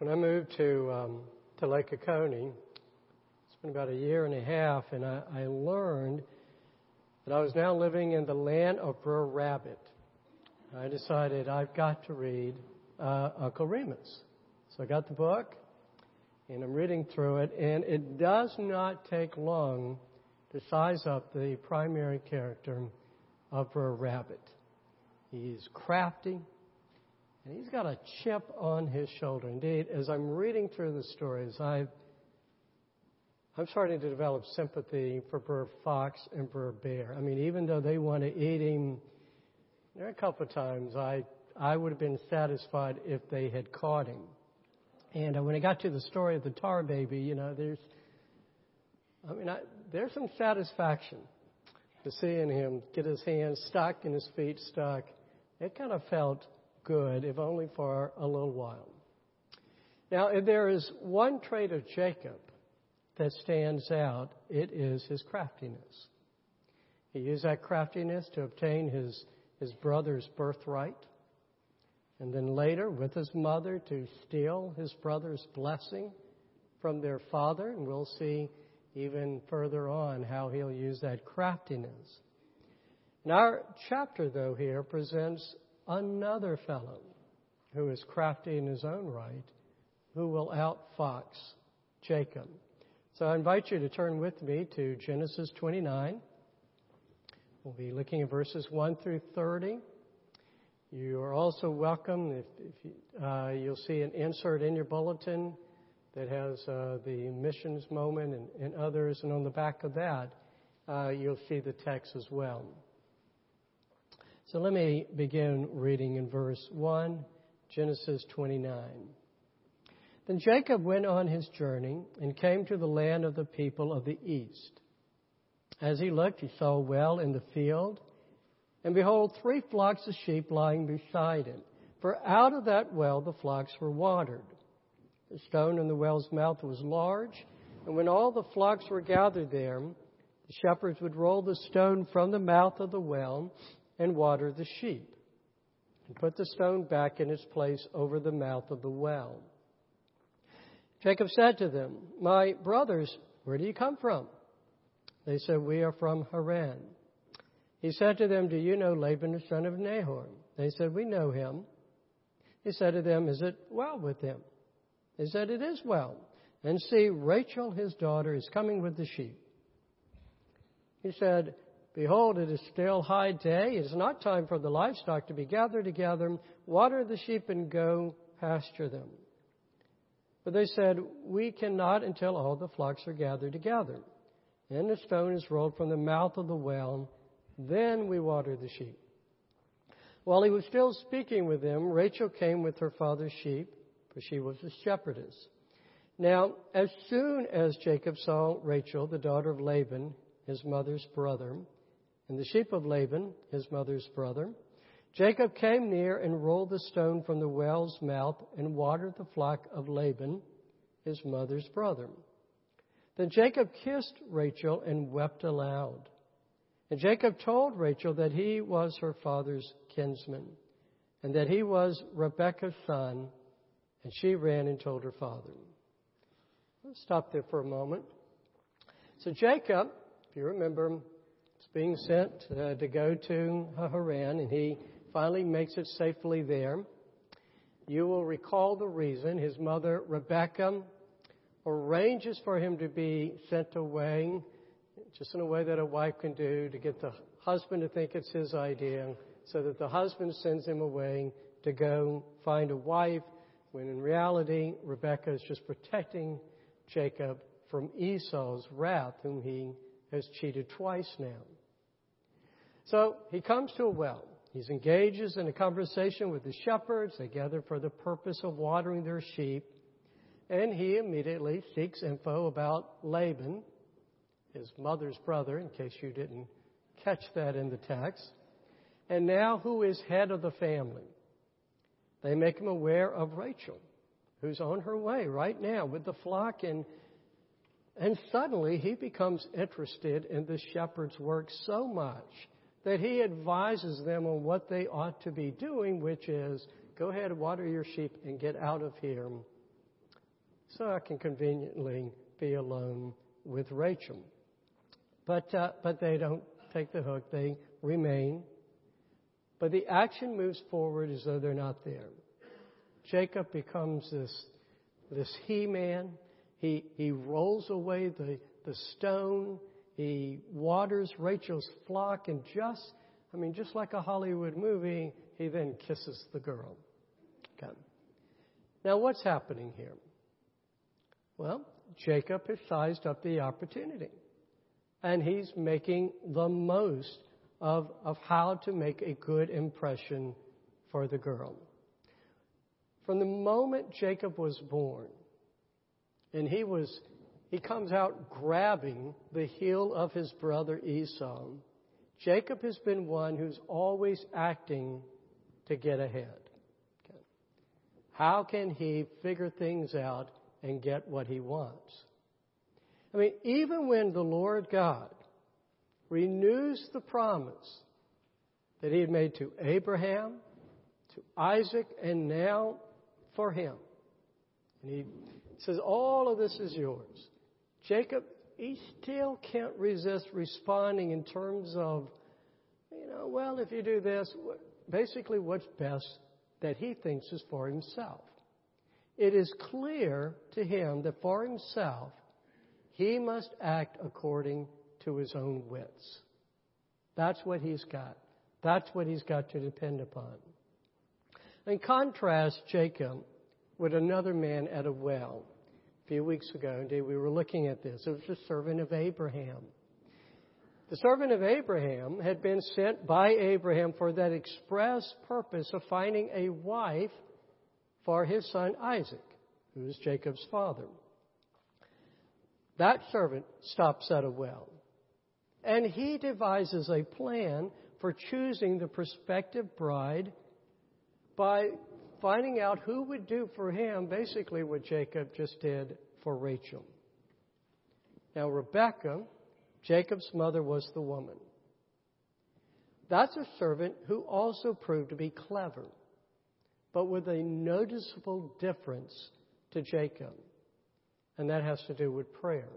when I moved to um, to Lake Oconee, it's been about a year and a half, and I, I learned that I was now living in the land of Br'er Rabbit. I decided I've got to read uh, Uncle Remus. So I got the book, and I'm reading through it, and it does not take long to size up the primary character of Br'er Rabbit. He's crafty, and he's got a chip on his shoulder. Indeed, as I'm reading through the stories, i am starting to develop sympathy for Br'er Fox and Br'er Bear. I mean, even though they want to eat him, there are a couple of times I, I would have been satisfied if they had caught him. And uh, when I got to the story of the tar baby, you know, there's, I mean, I, there's some satisfaction to seeing him get his hands stuck and his feet stuck. It kind of felt good, if only for a little while. Now, if there is one trait of Jacob that stands out, it is his craftiness. He used that craftiness to obtain his, his brother's birthright, and then later, with his mother, to steal his brother's blessing from their father, and we'll see even further on how he'll use that craftiness. And our chapter, though, here presents another fellow who is crafty in his own right, who will outfox Jacob. So I invite you to turn with me to Genesis 29. We'll be looking at verses 1 through 30. You are also welcome if, if you, uh, you'll see an insert in your bulletin that has uh, the missions moment and, and, others, and on the back of that, uh, you'll see the text as well. So let me begin reading in verse 1, Genesis 29. Then Jacob went on his journey and came to the land of the people of the east. As he looked, he saw a well in the field, and behold, three flocks of sheep lying beside it. For out of that well the flocks were watered. The stone in the well's mouth was large, and when all the flocks were gathered there, the shepherds would roll the stone from the mouth of the well and water the sheep, and put the stone back in its place over the mouth of the well. Jacob said to them, My brothers, where do you come from? They said, We are from Haran. He said to them, Do you know Laban the son of Nahor? They said, We know him. He said to them, Is it well with him? They said, It is well. And see, Rachel, his daughter, is coming with the sheep. He said, Behold, it is still high day. It is not time for the livestock to be gathered together. Water the sheep and go pasture them. But they said, We cannot until all the flocks are gathered together. And the stone is rolled from the mouth of the well. Then we water the sheep. While he was still speaking with them, Rachel came with her father's sheep for she was a shepherdess. Now, as soon as Jacob saw Rachel, the daughter of Laban, his mother's brother, and the sheep of Laban, his mother's brother, Jacob came near and rolled the stone from the well's mouth and watered the flock of Laban, his mother's brother. Then Jacob kissed Rachel and wept aloud. And Jacob told Rachel that he was her father's kinsman, and that he was Rebekah's son, and she ran and told her father. Let's stop there for a moment. So Jacob, if you remember, being sent uh, to go to Haran, and he finally makes it safely there. You will recall the reason. His mother, Rebecca, arranges for him to be sent away, just in a way that a wife can do, to get the husband to think it's his idea, so that the husband sends him away to go find a wife when in reality, Rebecca is just protecting Jacob from Esau's wrath, whom he has cheated twice now. So he comes to a well. He engages in a conversation with the shepherds. They gather for the purpose of watering their sheep. And he immediately seeks info about Laban, his mother's brother, in case you didn't catch that in the text. And now, who is head of the family? They make him aware of Rachel, who's on her way right now with the flock, and, and suddenly he becomes interested in the shepherd's work so much that he advises them on what they ought to be doing, which is go ahead, water your sheep, and get out of here so I can conveniently be alone with Rachel. But, uh, but they don't take the hook, they remain. But the action moves forward as though they're not there. Jacob becomes this, this he man. He, he rolls away the, the stone. He waters Rachel's flock and just, I mean, just like a Hollywood movie, he then kisses the girl. Okay. Now, what's happening here? Well, Jacob has sized up the opportunity. And he's making the most of, of how to make a good impression for the girl. From the moment Jacob was born, and he was he comes out grabbing the heel of his brother Esau. Jacob has been one who's always acting to get ahead. Okay. How can he figure things out and get what he wants? I mean, even when the Lord God renews the promise that he had made to Abraham, to Isaac, and now for him, and he says, All of this is yours. Jacob, he still can't resist responding in terms of, you know, well, if you do this, basically what's best that he thinks is for himself. It is clear to him that for himself, he must act according to his own wits. That's what he's got. That's what he's got to depend upon. In contrast, Jacob with another man at a well few weeks ago. Indeed, we were looking at this. It was the servant of Abraham. The servant of Abraham had been sent by Abraham for that express purpose of finding a wife for his son Isaac, who is Jacob's father. That servant stops at a well, and he devises a plan for choosing the prospective bride by finding out who would do for him basically what Jacob just did for Rachel. Now, Rebecca, Jacob's mother, was the woman. That's a servant who also proved to be clever, but with a noticeable difference to Jacob. And that has to do with prayer.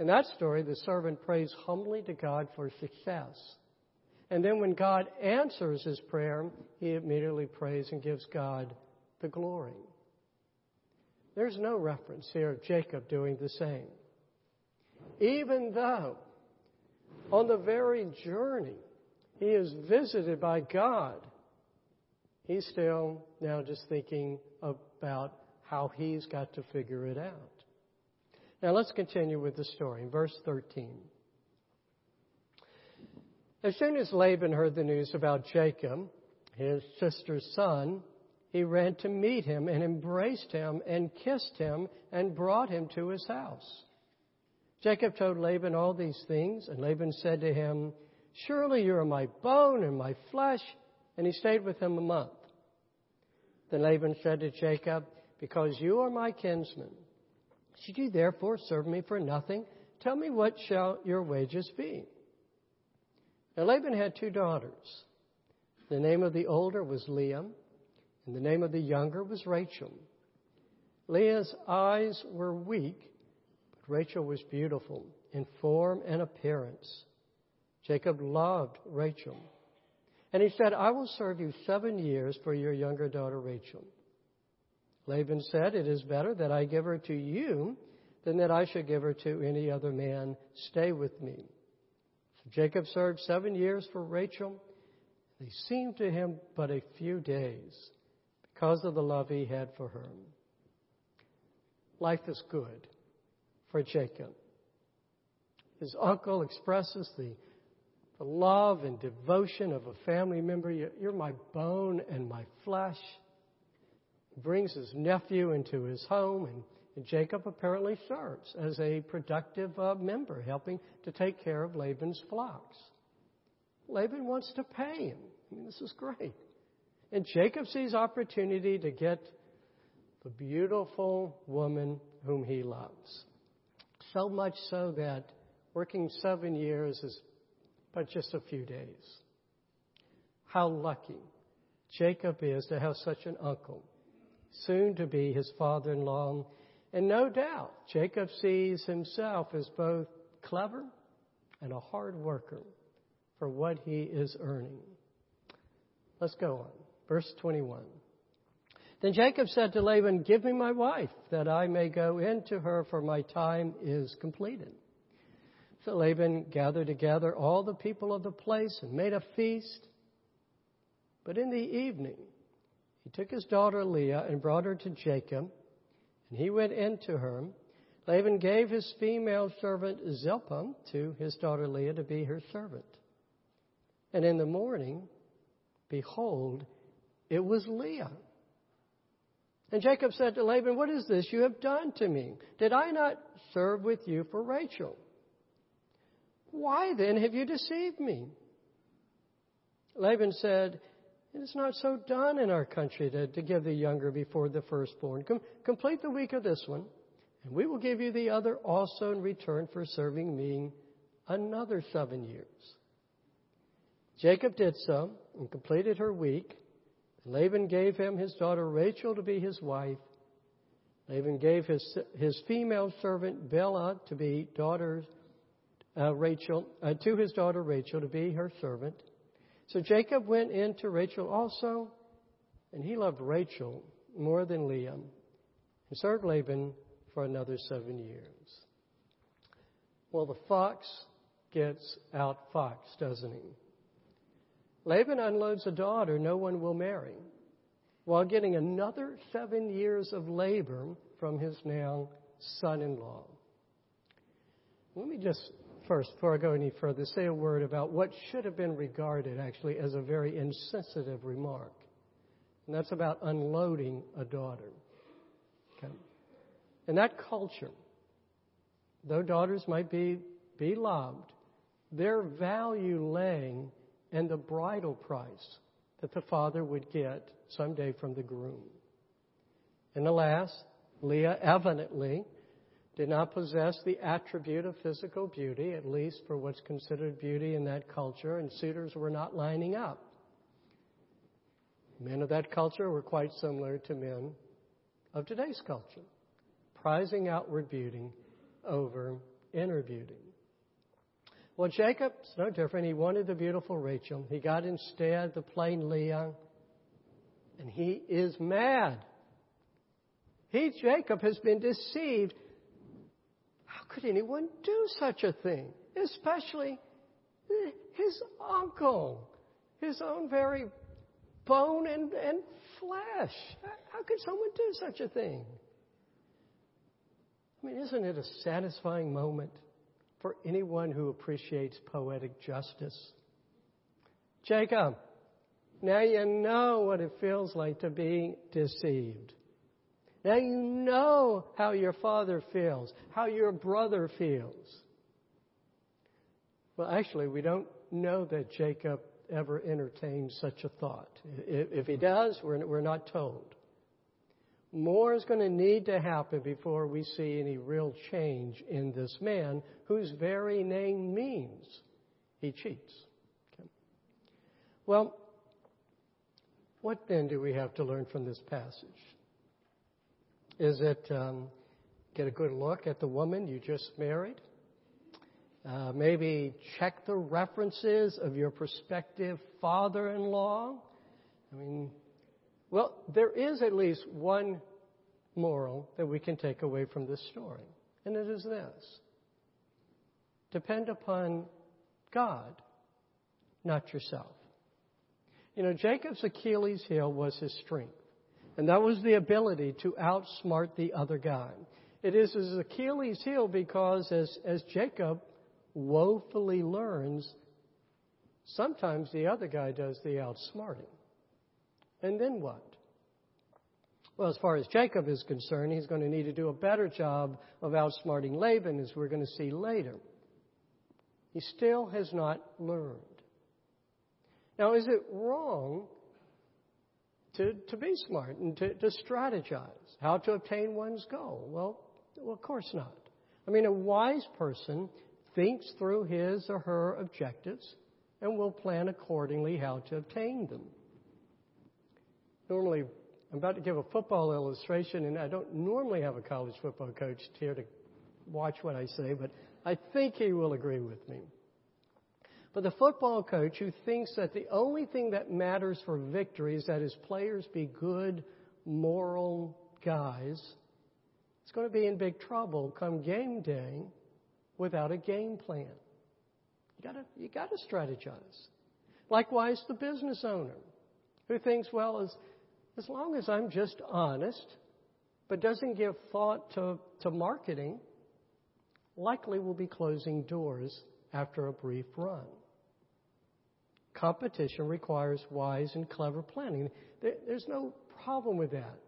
In that story, the servant prays humbly to God for success. And then when God answers his prayer, he immediately prays and gives God the glory. There's no reference here of Jacob doing the same. Even though on the very journey he is visited by God, he's still now just thinking about how he's got to figure it out. Now let's continue with the story. In verse 13. As soon as Laban heard the news about Jacob, his sister's son, he ran to meet him and embraced him and kissed him and brought him to his house. Jacob told Laban all these things, and Laban said to him, Surely you are my bone and my flesh. And he stayed with him a month. Then Laban said to Jacob, Because you are my kinsman, should you therefore serve me for nothing? Tell me what shall your wages be? Now Laban had two daughters. The name of the older was Leah, and the name of the younger was Rachel. Leah's eyes were weak, but Rachel was beautiful in form and appearance. Jacob loved Rachel. And he said, I will serve you seven years for your younger daughter Rachel. Laban said, It is better that I give her to you than that I should give her to any other man. Stay with me. Jacob served seven years for Rachel. They seemed to him but a few days because of the love he had for her. Life is good for Jacob. His uncle expresses the, the love and devotion of a family member. You're my bone and my flesh. He brings his nephew into his home and and Jacob apparently serves as a productive uh, member, helping to take care of Laban's flocks. Laban wants to pay him. I mean, this is great. And Jacob sees opportunity to get the beautiful woman whom he loves. So much so that working seven years is but just a few days. How lucky Jacob is to have such an uncle soon to be his father in law. And no doubt, Jacob sees himself as both clever and a hard worker for what he is earning. Let's go on. Verse 21. Then Jacob said to Laban, Give me my wife, that I may go in to her, for my time is completed. So Laban gathered together all the people of the place and made a feast. But in the evening, he took his daughter Leah and brought her to Jacob, and he went in to her. Laban gave his female servant Zilpah to his daughter Leah to be her servant. And in the morning, behold, it was Leah. And Jacob said to Laban, What is this you have done to me? Did I not serve with you for Rachel? Why then have you deceived me? Laban said, It is not so done in our country to, to give the younger before the firstborn. Com- complete the week of this one, and we will give you the other also in return for serving me another seven years. Jacob did so and completed her week. Laban gave him his daughter Rachel to be his wife. Laban gave his, his female servant Bilhah to be daughter uh, Rachel uh, to his daughter Rachel to be her servant. So Jacob went in to Rachel also, and he loved Rachel more than Leah, and served Laban for another seven years. Well, the fox gets outfoxed, doesn't he? Laban unloads a daughter no one will marry while getting another seven years of labor from his now son in law. Let me just first, before I go any further, say a word about what should have been regarded actually as a very insensitive remark. And that's about unloading a daughter. Okay. In that culture, though daughters might be, be loved, their value laying in the bridal price that the father would get someday from the groom. And alas, Leah evidently did not possess the attribute of physical beauty, at least for what's considered beauty in that culture, and suitors were not lining up. Men of that culture were quite similar to men of today's culture, prizing outward beauty over inner beauty. Well, Jacob's no different. He wanted the beautiful Rachel. He got instead the plain Leah. And he is mad. He, Jacob, has been deceived. Could anyone do such a thing? Especially eh, his uncle, his own very bone and, and flesh. How could someone do such a thing? I mean, isn't it a satisfying moment? for anyone who appreciates poetic justice. Jacob, now you know what it feels like to be deceived. Now you know how your father feels, how your brother feels. Well, actually, we don't know that Jacob ever entertained such a thought. If he does, we're not told. More is going to need to happen before we see any real change in this man whose very name means he cheats. Okay. Well, what then do we have to learn from this passage? Is it um, get a good look at the woman you just married? Uh, maybe check the references of your prospective father in law? I mean, well, there is at least one moral that we can take away from this story, and it is this depend upon God, not yourself. You know, Jacob's Achilles heel was his strength, and that was the ability to outsmart the other guy. It is his Achilles heel because as, as Jacob woefully learns, sometimes the other guy does the outsmarting. And then what? Well, as far as Jacob is concerned, he's going to need to do a better job of outsmarting Laban, as we're going to see later. He still has not learned. Now, is it wrong to, to be smart and to, to strategize how to obtain one's goal? Well, well, of course not. I mean, a wise person thinks through his or her objectives and will plan accordingly how to obtain them. Normally, I'm about to give a football illustration, and I don't normally have a college football coach here to watch what I say, but I think he will agree with me. But the football coach who thinks that the only thing that matters for victory is that his players be good, moral guys is going to be in big trouble come game day without a game plan. You gotta, you gotta strategize. Likewise, the business owner who thinks, well, as, as long as I'm just honest, but doesn't give thought to, to marketing, likely will be closing doors after a brief run. Competition requires wise and clever planning. There's no problem with that.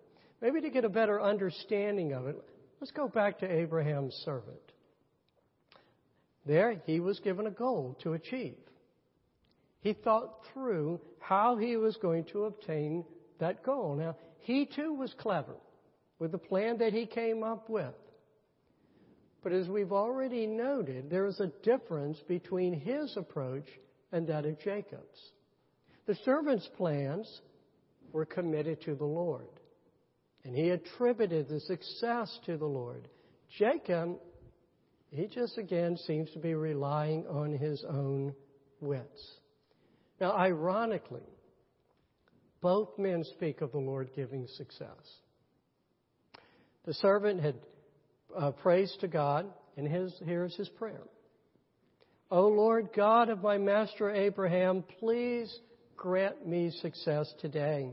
Maybe to get a better understanding of it, let's go back to Abraham's servant. There, he was given a goal to achieve. He thought through how he was going to obtain that goal. Now, he too was clever with the plan that he came up with. But as we've already noted, there is a difference between his approach and that of Jacob's. The servant's plans were committed to the Lord, and he attributed the success to the Lord. Jacob, he just again seems to be relying on his own wits. Now, ironically, both men speak of the Lord giving success. The servant had uh, praise to God, and his, here's his prayer. O Lord God of my master Abraham, please grant me success today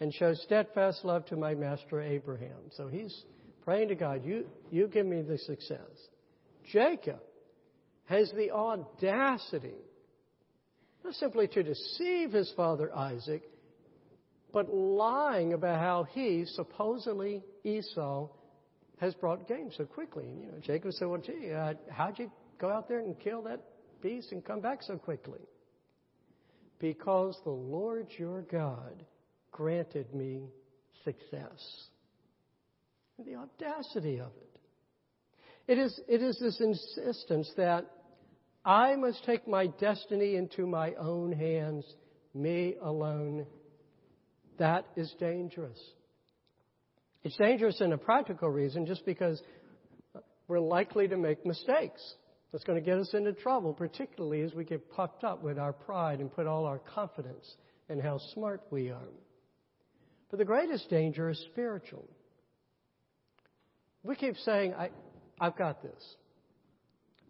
and show steadfast love to my master Abraham. So he's praying to God, you, you give me the success. Jacob has the audacity, not simply to deceive his father Isaac, but lying about how he, supposedly Esau, has brought game so quickly. And, you know, Jacob said, Well, gee, uh, how'd you go out there and kill that beast and come back so quickly? Because the Lord your God granted me success. The audacity of it. It is, it is this insistence that I must take my destiny into my own hands, me alone. That is dangerous. It's dangerous in a practical reason just because we're likely to make mistakes. That's going to get us into trouble, particularly as we get puffed up with our pride and put all our confidence in how smart we are. But the greatest danger is spiritual. We keep saying, I, I've got this.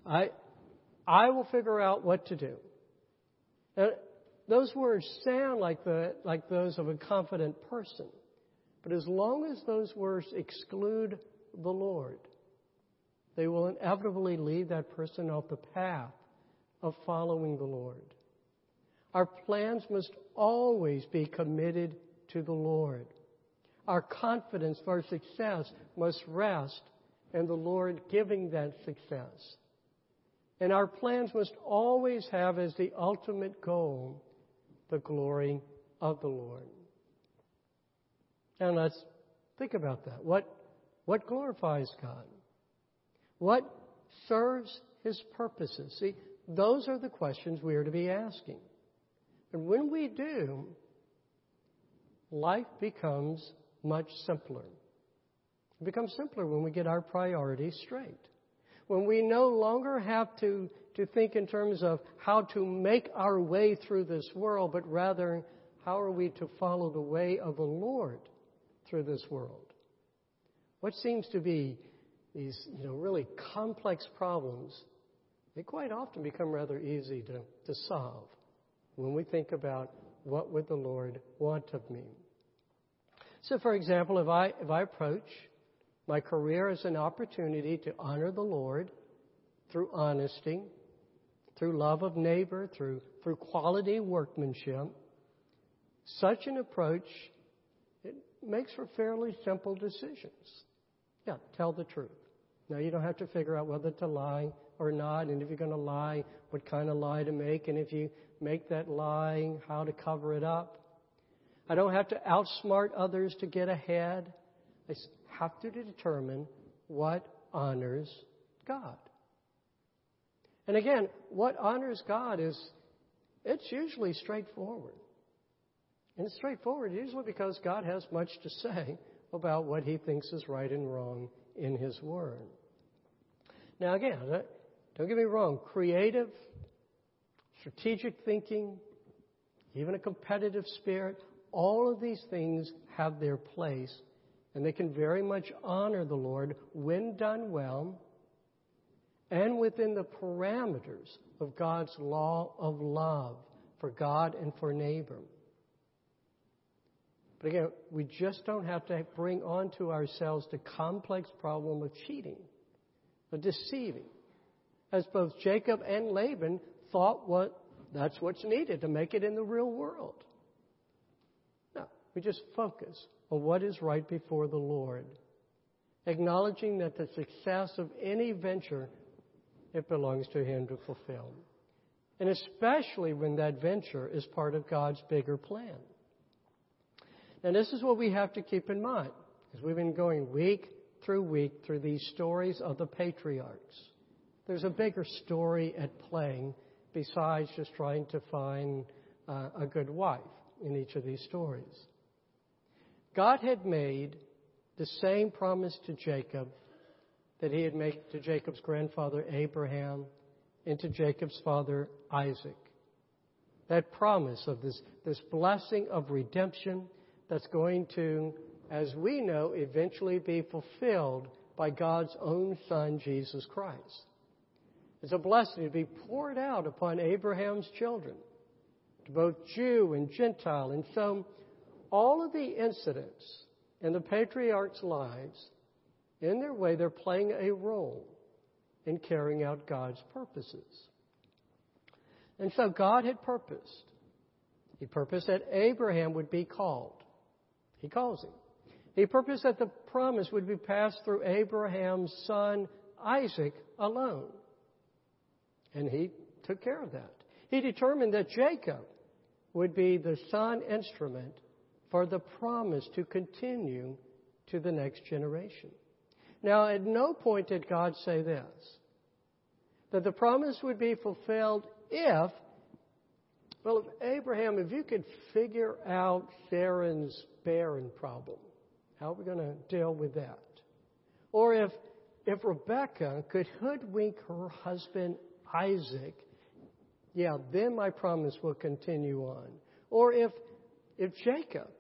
I, I will figure out what to do. Now, those words sound like, the, like those of a confident person. But as long as those words exclude the Lord, they will inevitably lead that person off the path of following the Lord. Our plans must always be committed to the Lord. Our confidence for success must rest in the Lord giving that success. And our plans must always have as the ultimate goal the glory of the Lord. And let's think about that. What, what glorifies God? What serves His purposes? See, those are the questions we are to be asking. And when we do, life becomes much simpler. It becomes simpler when we get our priorities straight. When we no longer have to, to think in terms of how to make our way through this world, but rather how are we to follow the way of the Lord through this world. What seems to be these, you know, really complex problems, they quite often become rather easy to, to solve when we think about what would the Lord want of me. So, for example, if I, if I approach my career as an opportunity to honor the Lord through honesty, through love of neighbor, through, through quality workmanship, such an approach it makes for fairly simple decisions. Yeah, tell the truth. Now, you don't have to figure out whether to lie or not, and if you're going to lie, what kind of lie to make, and if you make that lie, how to cover it up. I don't have to outsmart others to get ahead. I have to determine what honors God. And again, what honors God is, it's usually straightforward. And it's straightforward, usually because God has much to say about what he thinks is right and wrong in his word. Now, again, uh, don't get me wrong, creative, strategic thinking, even a competitive spirit, all of these things have their place, and they can very much honor the Lord when done well and within the parameters of God's law of love for God and for neighbor. But again, we just don't have to bring onto ourselves the complex problem of cheating, of deceiving, as both Jacob and Laban thought what that's what's needed to make it in the real world. No, we just focus on what is right before the Lord, acknowledging that the success of any venture it belongs to Him to fulfill. And especially when that venture is part of God's bigger plan. And this is what we have to keep in mind, because we've been going week through week through these stories of the patriarchs. There's a bigger story at play besides just trying to find uh, a good wife in each of these stories. God had made the same promise to Jacob that he had made to Jacob's grandfather Abraham and to Jacob's father Isaac. That promise of this, this blessing of redemption that's going to, as we know, eventually be fulfilled by God's own Son, Jesus Christ. It's a blessing to be poured out upon Abraham's children, to both Jew and Gentile. And so, all of the incidents in the patriarchs' lives, in their way, they're playing a role in carrying out God's purposes. And so, God had purposed. He purposed that Abraham would be called. He calls him. He purposed that the promise would be passed through Abraham's son Isaac alone. And he took care of that. He determined that Jacob would be the son instrument for the promise to continue to the next generation. Now, at no point did God say this that the promise would be fulfilled if, well, Abraham, if you could figure out Sarah's barren problem, how are we going to deal with that? Or if, if Rebecca could hoodwink her husband Isaac, yeah, then my promise will continue on. Or if, if Jacob,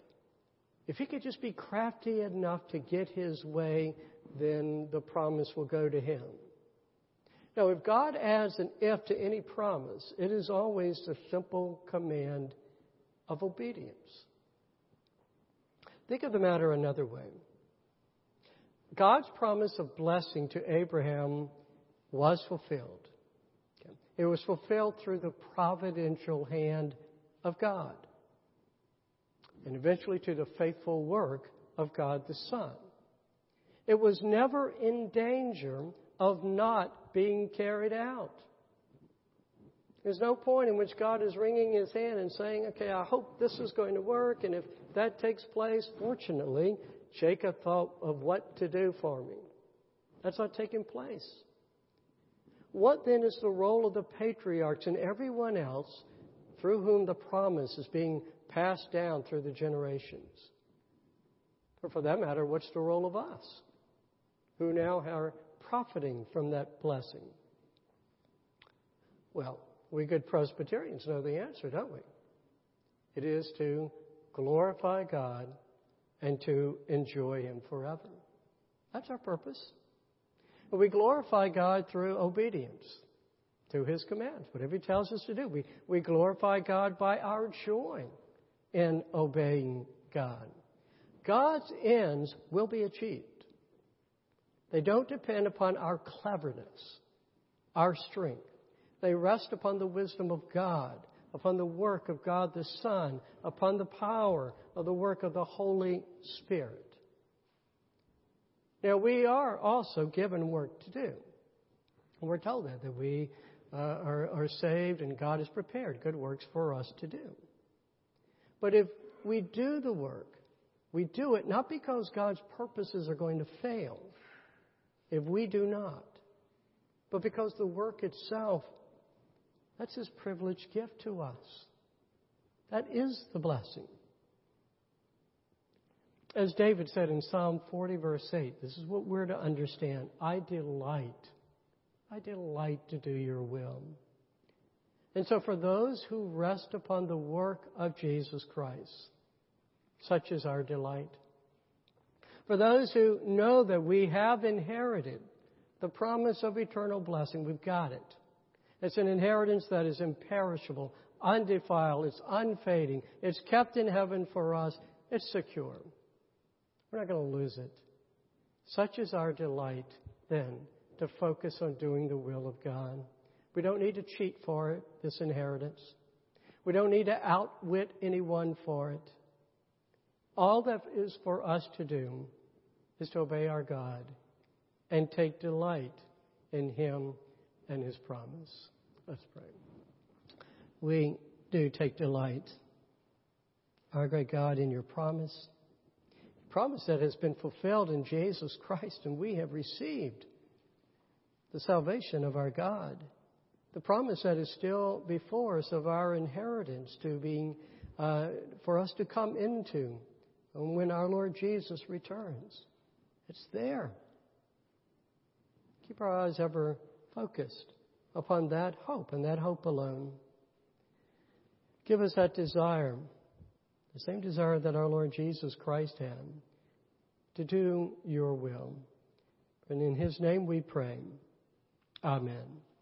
if he could just be crafty enough to get his way, then the promise will go to him. Now, if God adds an if to any promise, it is always the simple command of obedience. Think of the matter another way. God's promise of blessing to Abraham was fulfilled. It was fulfilled through the providential hand of God. And eventually to the faithful work of God the Son. It was never in danger of not being carried out. There's no point in which God is wringing his hand and saying, okay, I hope this is going to work. And if that takes place, fortunately, Jacob thought of what to do for me. That's not taking place. What then is the role of the patriarchs and everyone else through whom the promise is being passed down through the generations? Or for that matter, what's the role of us who now are profiting from that blessing? Well, we good Presbyterians know the answer, don't we? It is to glorify God and to enjoy Him forever. That's our purpose. We glorify God through obedience to His commands, whatever He tells us to do. We, we glorify God by our joy in obeying God. God's ends will be achieved. They don't depend upon our cleverness, our strength. They rest upon the wisdom of God, upon the work of God the Son, upon the power of the work of the Holy Spirit. Now, we are also given work to do. We're told that, that we uh, are, are saved and God has prepared good works for us to do. But if we do the work, we do it not because God's purposes are going to fail, if we do not, but because the work itself, that's His privileged gift to us. That is the blessing. As David said in Psalm 40, verse 8, this is what we're to understand. I delight, I delight to do your will. And so, for those who rest upon the work of Jesus Christ, such is our delight. For those who know that we have inherited the promise of eternal blessing, we've got it. It's an inheritance that is imperishable, undefiled, it's unfading, it's kept in heaven for us, it's secure. We're not going to lose it. Such is our delight, then, to focus on doing the will of God. We don't need to cheat for it, this inheritance. We don't need to outwit anyone for it. All that is for us to do is to obey our God and take delight in Him and His promise. Let's pray. We do take delight, our great God, in your promise promise that has been fulfilled in Jesus Christ, and we have received the salvation of our God. The promise that is still before us of our inheritance to being, uh, for us to come into when our Lord Jesus returns. It's there. Keep our eyes ever focused upon that hope and that hope alone. Give us that desire the same desire that our Lord Jesus Christ had to do your will. And in his name we pray. Amen.